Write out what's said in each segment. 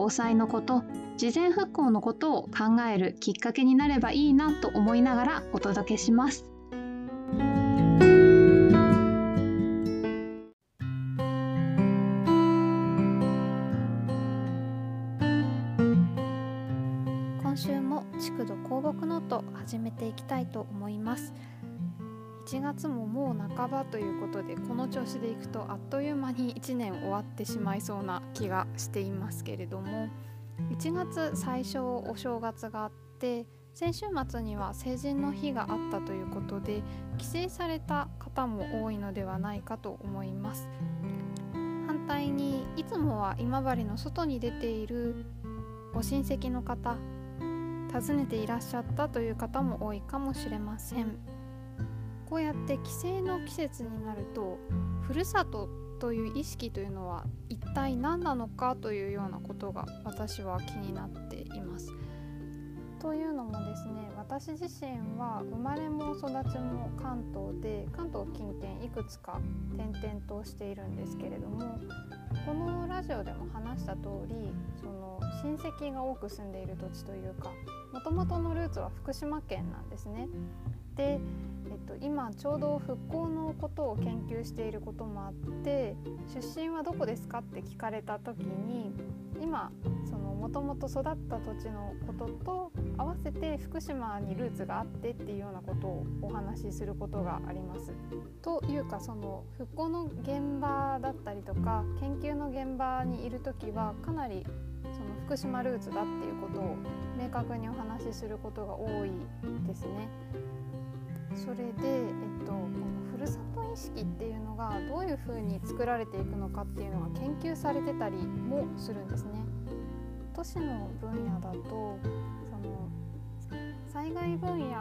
防災のこと事前復興のことを考えるきっかけになればいいなと思いながらお届けします。今週も築土広木ノート始めていきたいと思います。月ももう半ばということでこの調子でいくとあっという間に1年終わってしまいそうな気がしていますけれども1月最初お正月があって先週末には成人の日があったということで帰省された方も多いのではないかと思います。反対にいつもは今治の外に出ているご親戚の方訪ねていらっしゃったという方も多いかもしれません。こうやって帰省の季節になるとふるさとという意識というのは一体何なのかというようなことが私は気になっています。というのもですね私自身は生まれも育ちも関東で関東近県いくつか転々としているんですけれどもこのラジオでも話した通りその親戚が多く住んでいる土地というかもともとのルーツは福島県なんですね。でえっと、今ちょうど復興のことを研究していることもあって出身はどこですかって聞かれた時に今もともと育った土地のことと合わせて福島にルーツがあってっていうようなことをお話しすることがあります。というかその復興の現場だったりとか研究の現場にいる時はかなりその福島ルーツだっていうことを明確にお話しすることが多いですね。それで、えっと、このふるさと意識っていうのがどういうふうに作られていくのかっていうのが研究されてたりもするんですね。都市の分野だとその災害分野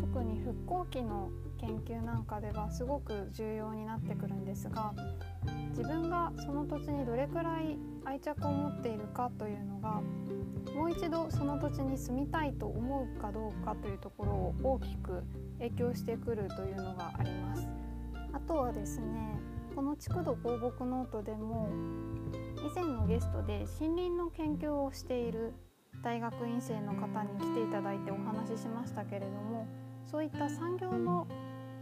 特に復興期の研究なんかではすごく重要になってくるんですが自分がその土地にどれくらい愛着を持っているかというのがもう一度その土地に住みたいと思うかどうかというところを大きく影響してくるというのがあります。あとはですねこの築土放牧ノートでも以前のゲストで森林の研究をしている大学院生の方に来ていただいてお話ししましたけれどもそういった産業の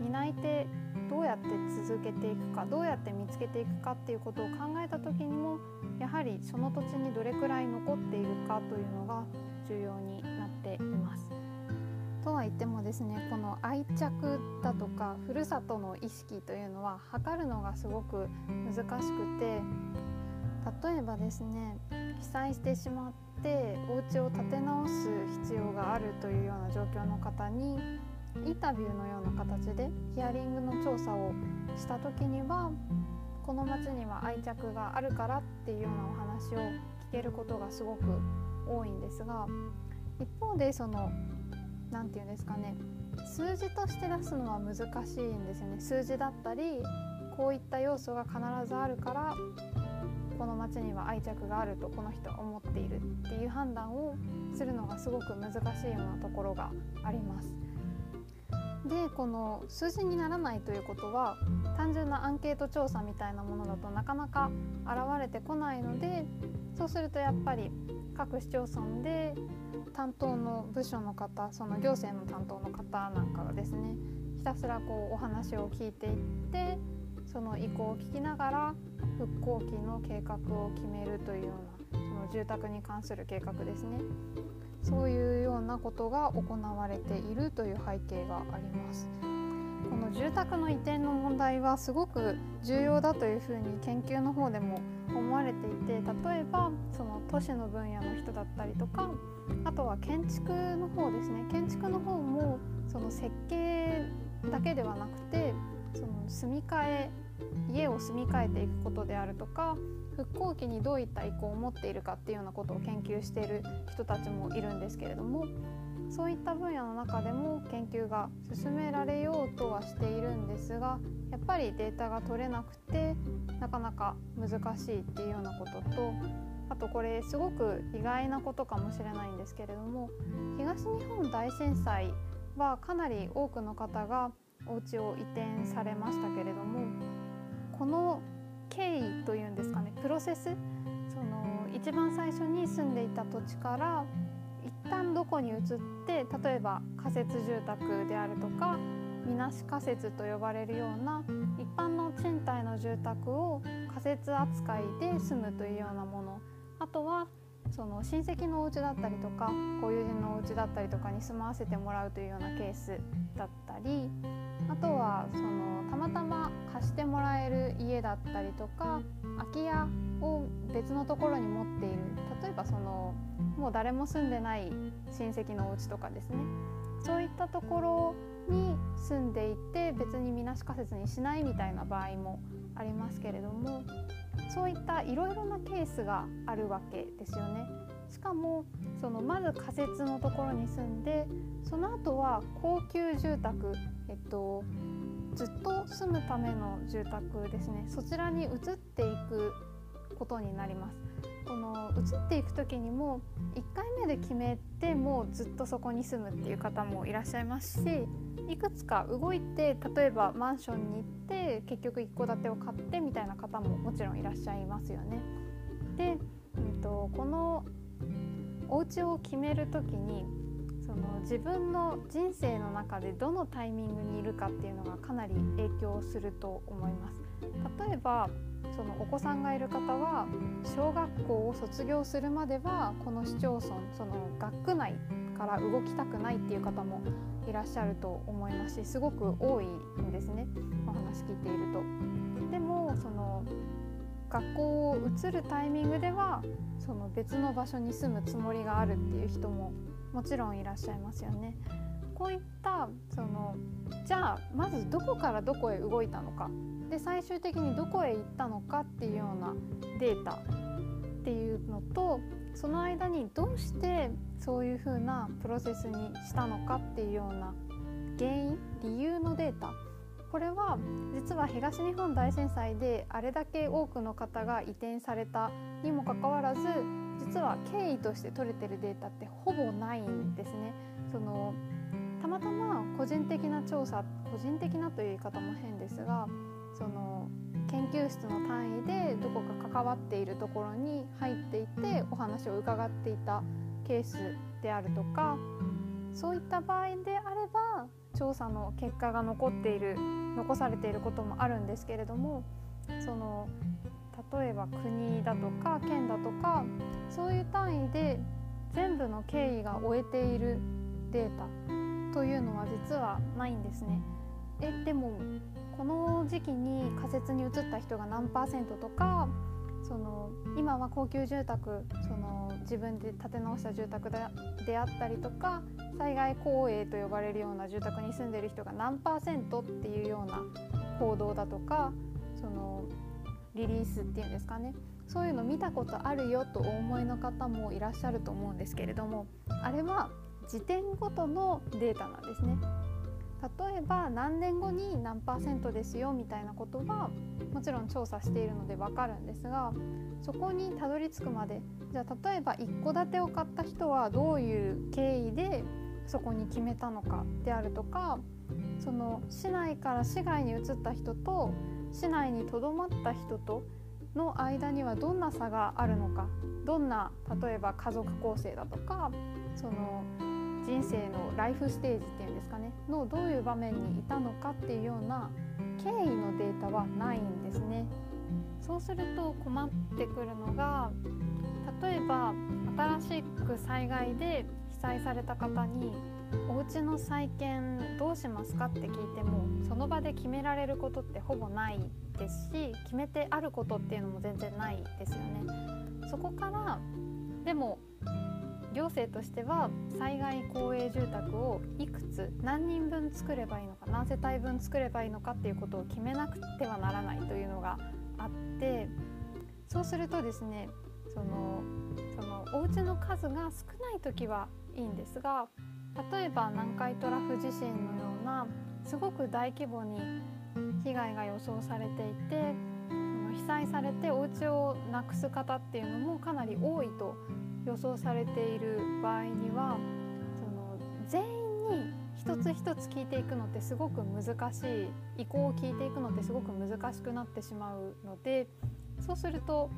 担い手どうやって続けていくかどうやって見つけていくかっていうことを考えた時にもやはりその土地にどれくらい残っているかというのが重要になっています。とは言ってもですねこの愛着だとかふるさとの意識というのは測るのがすごく難しくて例えばですね被災してしまってお家を建て直す必要があるというような状況の方にインタビューのような形でヒアリングの調査をした時にはこの町には愛着があるからっていうようなお話を聞けることがすごく多いんですが一方でその何て言うんですかね数字として出すのは難しいんですよね数字だったりこういった要素が必ずあるからこの町には愛着があるとこの人は思っているっていう判断をするのがすごく難しいようなところがあります。でこの数字にならないということは単純なアンケート調査みたいなものだとなかなか現れてこないのでそうするとやっぱり各市町村で担当の部署の方その行政の担当の方なんかがですねひたすらこうお話を聞いていってその意向を聞きながら復興期の計画を決めるというようなその住宅に関する計画ですねそういうようなことが行われているという背景があります。住宅の移転の問題はすごく重要だというふうに研究の方でも思われていて例えばその都市の分野の人だったりとかあとは建築の方ですね。建築の方もその設計だけではなくてその住み替え家を住み替えていくことであるとか復興期にどういった意向を持っているかっていうようなことを研究している人たちもいるんですけれどもそういった分野の中でも研究が進められようとはしているんですがやっぱりデータが取れなくてなかなか難しいっていうようなこととあとこれすごく意外なことかもしれないんですけれども東日本大震災はかなり多くの方がお家を移転されましたけれどもこの経緯というんですかねプロセスその一番最初に住んでいた土地から一旦どこに移って例えば仮設住宅であるとかみなし仮設と呼ばれるような一般の賃貸の住宅を仮設扱いで住むというようなもの。あとはその親戚のお家だったりとかご友人のお家だったりとかに住まわせてもらうというようなケースだったりあとはそのたまたま貸してもらえる家だったりとか空き家を別のところに持っている。例えばそのもう誰も住んでない親戚のお家とかですね。そういったところに住んでいて別にみなし仮設にしないみたいな場合もありますけれどもそういったいろいろなケースがあるわけですよね。しかもそのまず仮設のところに住んでその後は高級住宅、えっと、ずっと住むための住宅ですね。そちらに移っていくことになります。この移っていく時にも1回目で決めてもうずっとそこに住むっていう方もいらっしゃいますしいくつか動いて例えばマンションに行って結局一戸建てを買ってみたいな方ももちろんいらっしゃいますよね。で、うんと、このお家を決める時にその自分の人生の中でどのタイミングにいるかっていうのがかなり影響すると思います。例えばそのお子さんがいる方は小学校を卒業するまではこの市町村その学区内から動きたくないっていう方もいらっしゃると思いますしすごく多いんですねお話聞いていると。でもその学校を移るタイミングではその別の場所に住むつもりがあるっていう人ももちろんいらっしゃいますよね。こういったそのじゃあまずどこからどこへ動いたのかで最終的にどこへ行ったのかっていうようなデータっていうのとその間にどうしてそういうふうなプロセスにしたのかっていうような原因理由のデータこれは実は東日本大震災であれだけ多くの方が移転されたにもかかわらず実は経緯として取れてるデータってほぼないんですね。そのたまたま個人的な調査個人的なという言い方も変ですがその研究室の単位でどこか関わっているところに入っていてお話を伺っていたケースであるとかそういった場合であれば調査の結果が残っている残されていることもあるんですけれどもその例えば国だとか県だとかそういう単位で全部の経緯が終えているデータというのは実はないんですね。えでもこの時期に仮設に移った人が何パーセントとかその今は高級住宅その自分で建て直した住宅であったりとか災害公営と呼ばれるような住宅に住んでる人が何パーセントっていうような行動だとかそのリリースっていうんですかねそういうの見たことあるよとお思いの方もいらっしゃると思うんですけれどもあれは時点ごとのデータなんですね。例えば何年後に何パーセントですよみたいなことはもちろん調査しているので分かるんですがそこにたどり着くまでじゃあ例えば一戸建てを買った人はどういう経緯でそこに決めたのかであるとかその市内から市外に移った人と市内にとどまった人との間にはどんな差があるのかどんな例えば家族構成だとかその人生のライフステージっていうんですかねのどういう場面にいたのかっていうような経緯のデータはないんですね。そうすると困ってくるのが例えば新しく災害で被災された方にお家の再建どうしますか？って聞いてもその場で決められることってほぼないですし決めてあることっていうのも全然ないですよね。そこからでも行政としては災害公営住宅をいくつ何人分作ればいいのか何世帯分作ればいいのかっていうことを決めなくてはならないというのがあってそうするとですねそのそのお家の数が少ない時はいいんですが例えば南海トラフ地震のようなすごく大規模に被害が予想されていて被災されてお家をなくす方っていうのもかなり多いと予想されている場合にはその全員に一つ一つ聞いていくのってすごく難しい意向を聞いていくのってすごく難しくなってしまうのでそうすると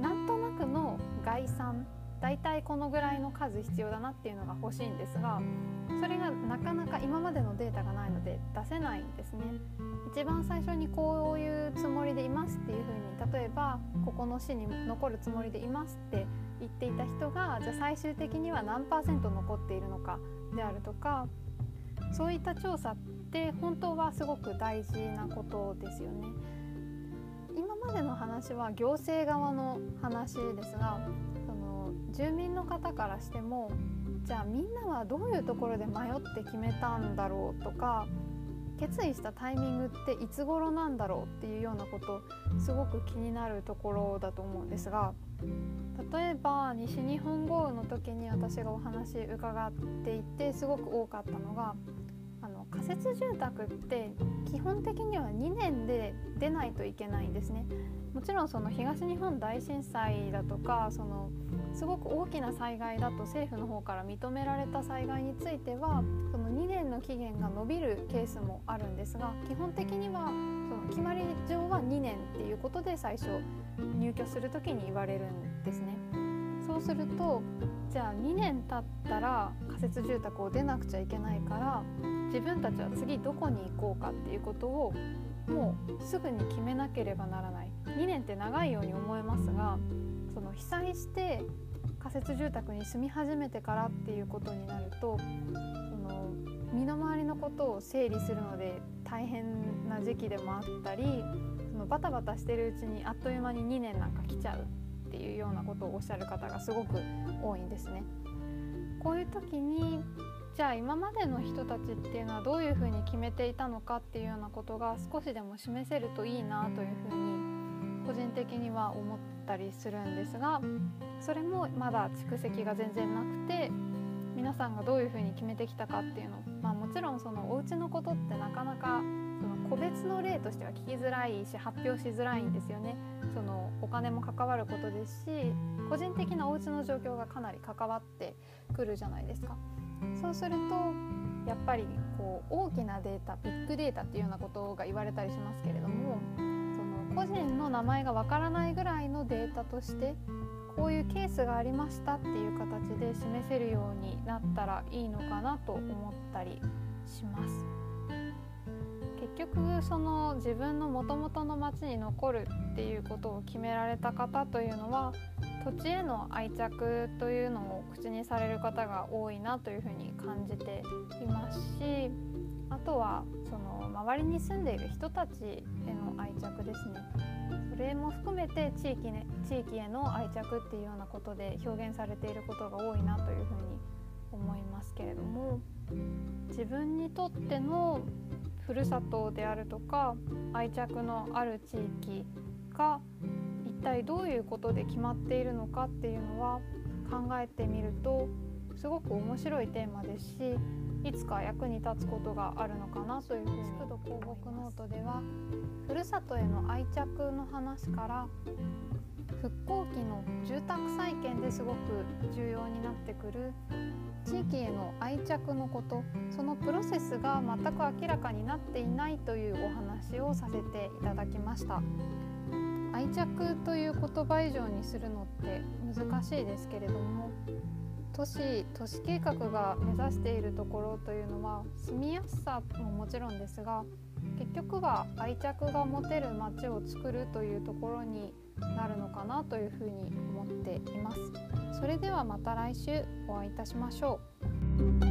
なんとなくの概算だいたいこのぐらいの数必要だなっていうのが欲しいんですがそれがなかなか今までのデータがないので出せないんですね。一番最初にこういうつもりでいますっていうふうに例えばここの市に残るつもりでいますって言っていた人がじゃあ最終的には何パーセント残っているのかであるとかそういった調査って本当はすごく大事なことですよね。今までの話は行政側の話ですが住民の方からしてもじゃあみんなはどういうところで迷って決めたんだろうとか決意したタイミングっていつ頃なんだろうっていうようなことすごく気になるところだと思うんですが例えば西日本豪雨の時に私がお話伺っていてすごく多かったのが仮設住宅って基本的には2年で出ないといけないんですね。もちろんその東日本大震災だとかそのすごく大きな災害だと政府の方から認められた災害についてはその2年の期限が延びるケースもあるんですが基本的にはその決まり上は2年っていうことで最初入居する時に言われるんですね。そうするとじゃあ2年経ったら仮設住宅を出なくちゃいけないから自分たちは次どこに行こうかっていうことをもうすぐに決めなければならない。2年って長いように思えますがその被災して仮設住宅に住み始めてからっていうことになるとその身の回りのことを整理するので大変な時期でもあったりそのバタバタしてるうちにあっという間に2年なんか来ちゃう。っていうようなことをおっしゃる方がすごく多いんですね。こういう時にじゃあ今までの人たちっていうのはどういうふうに決めていたのかっていうようなことが少しでも示せるといいなというふうに個人的には思ったりするんですがそれもまだ蓄積が全然なくて皆さんがどういうふうに決めてきたかっていうのまあもちろんそのお家のことってなかなかその個別の例としては聞きづらいし発表しづらいんですよね。そのお金も関わることですし個人的なお家の状況がかなり関わってくるじゃないですか。そうするとやっぱりこう大きなデータビッグデータっていうようなことが言われたりしますけれどもその個人の名前がわからないぐらいのデータとしてこういうケースがありましたっていう形で示せるようになったらいいのかなと思ったりします。結局その自分のもともとの町に残るっていうことを決められた方というのは土地への愛着というのを口にされる方が多いなというふうに感じていますしあとはその周りに住んでいる人たちへの愛着ですね。それも含めて地域,、ね、地域への愛着っていうようなことで表現されていることが多いなというふうに思いますけれども自分にとってのふるさとであるとか愛着のある地域が一体どういうことで決まっているのかっていうのは考えてみるとすごく面白いテーマですしいつか役に立つことがあるのかなというふうに地区土広木ノートではふるさとへの愛着の話から復興期の住宅再建ですごく重要になってくる地域への愛着のことそのプロセスが全く明らかになっていないというお話をさせていただきました。愛着という言葉以上にするのって難しいですけれども都市都市計画が目指しているところというのは住みやすさももちろんですが結局は愛着が持てる街を作るというところになるのかなというふうに思っています。それではまた来週お会いいたしましょう。